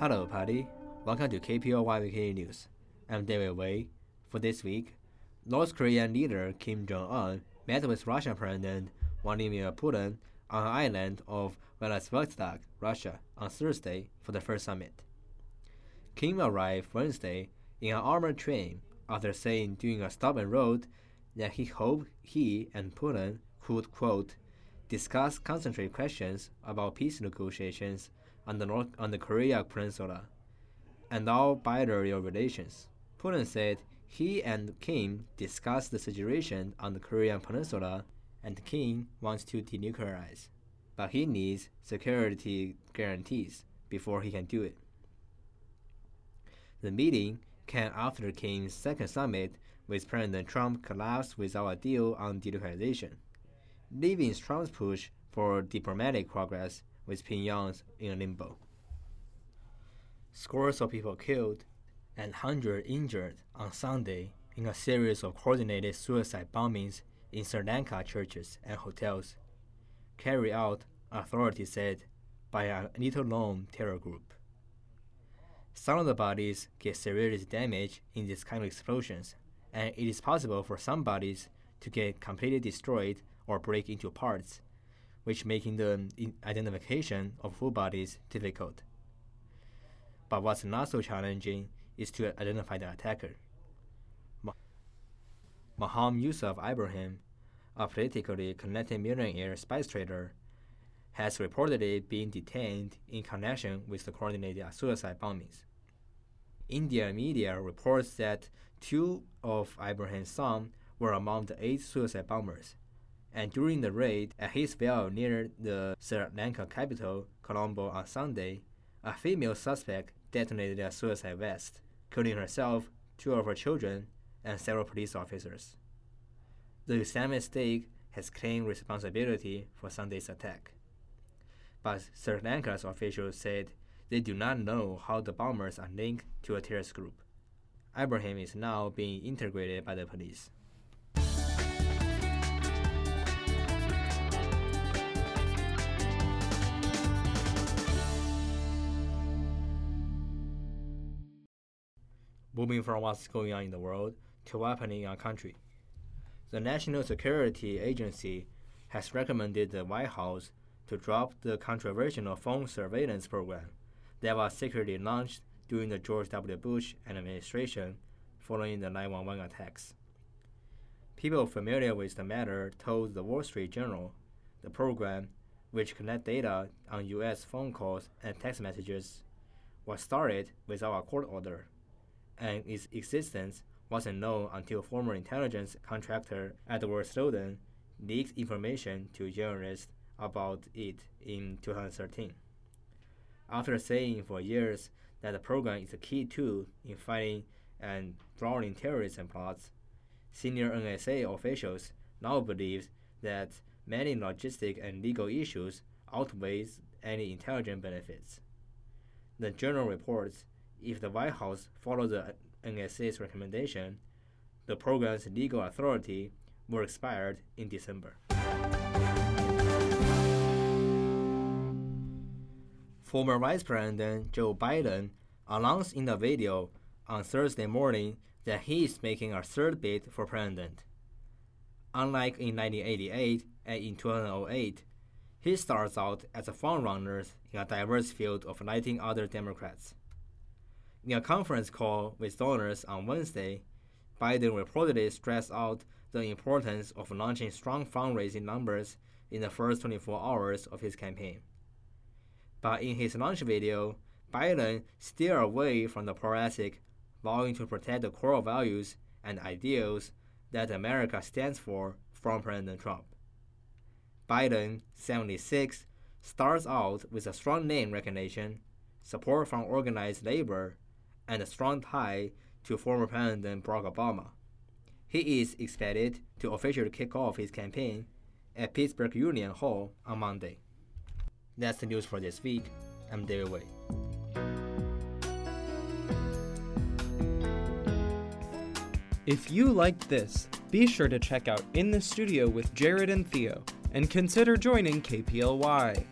Hello, party. Welcome to KPLY Weekly News. I'm David Wei. For this week, North Korean leader Kim Jong Un met with Russian President Vladimir Putin on the island of Vladivostok, Russia, on Thursday for the first summit. Kim arrived Wednesday in an armored train after saying during a stop and road that he hoped he and Putin could, quote, discuss concentrate questions about peace negotiations on the, North, on the Korea Peninsula and all bilateral relations. Putin said he and Kim discussed the situation on the Korean Peninsula and Kim wants to denuclearize, but he needs security guarantees before he can do it. The meeting came after Kim's second summit with President Trump collapsed without a deal on denuclearization, leaving Trump's push for diplomatic progress with Pyongyang in limbo. Scores of people killed and hundreds injured on Sunday in a series of coordinated suicide bombings in Sri Lanka churches and hotels, carried out, authorities said, by a little known terror group. Some of the bodies get serious damage in these kind of explosions, and it is possible for some bodies to get completely destroyed or break into parts, which making the identification of full bodies difficult. But what's not so challenging is to identify the attacker. Maham Yusuf Ibrahim, a politically connected millionaire spice trader, has reportedly been detained in connection with the coordinated suicide bombings. India media reports that two of Ibrahim's sons were among the eight suicide bombers, and during the raid at his villa near the Sri Lanka capital, Colombo, on Sunday, a female suspect detonated a suicide vest, killing herself, two of her children, and several police officers. The Islamic State has claimed responsibility for Sunday's attack. But Sri Lanka's officials said they do not know how the bombers are linked to a terrorist group. Ibrahim is now being integrated by the police. Moving from what's going on in the world to what's happening in our country. The National Security Agency has recommended the White House to drop the controversial phone surveillance program that was secretly launched during the George W. Bush administration following the 911 attacks. People familiar with the matter told the Wall Street Journal the program, which collects data on U.S. phone calls and text messages, was started without a court order, and its existence wasn't known until former intelligence contractor Edward Snowden leaked information to journalists about it in 2013. After saying for years that the program is a key tool in fighting and thwarting terrorism plots, senior NSA officials now believe that many logistic and legal issues outweighs any intelligence benefits. The journal reports if the White House follows the NSA's recommendation, the program's legal authority will expire in December. Former Vice President Joe Biden announced in a video on Thursday morning that he is making a third bid for president. Unlike in 1988 and in 2008, he starts out as a frontrunner in a diverse field of 19 other Democrats. In a conference call with donors on Wednesday, Biden reportedly stressed out the importance of launching strong fundraising numbers in the first 24 hours of his campaign. But in his launch video, Biden steered away from the thoracic, vowing to protect the core values and ideals that America stands for from President Trump. Biden, 76, starts out with a strong name recognition, support from organized labor, and a strong tie to former President Barack Obama. He is expected to officially kick off his campaign at Pittsburgh Union Hall on Monday. That's the news for this week. I'm David Wei. If you liked this, be sure to check out In the Studio with Jared and Theo and consider joining KPLY.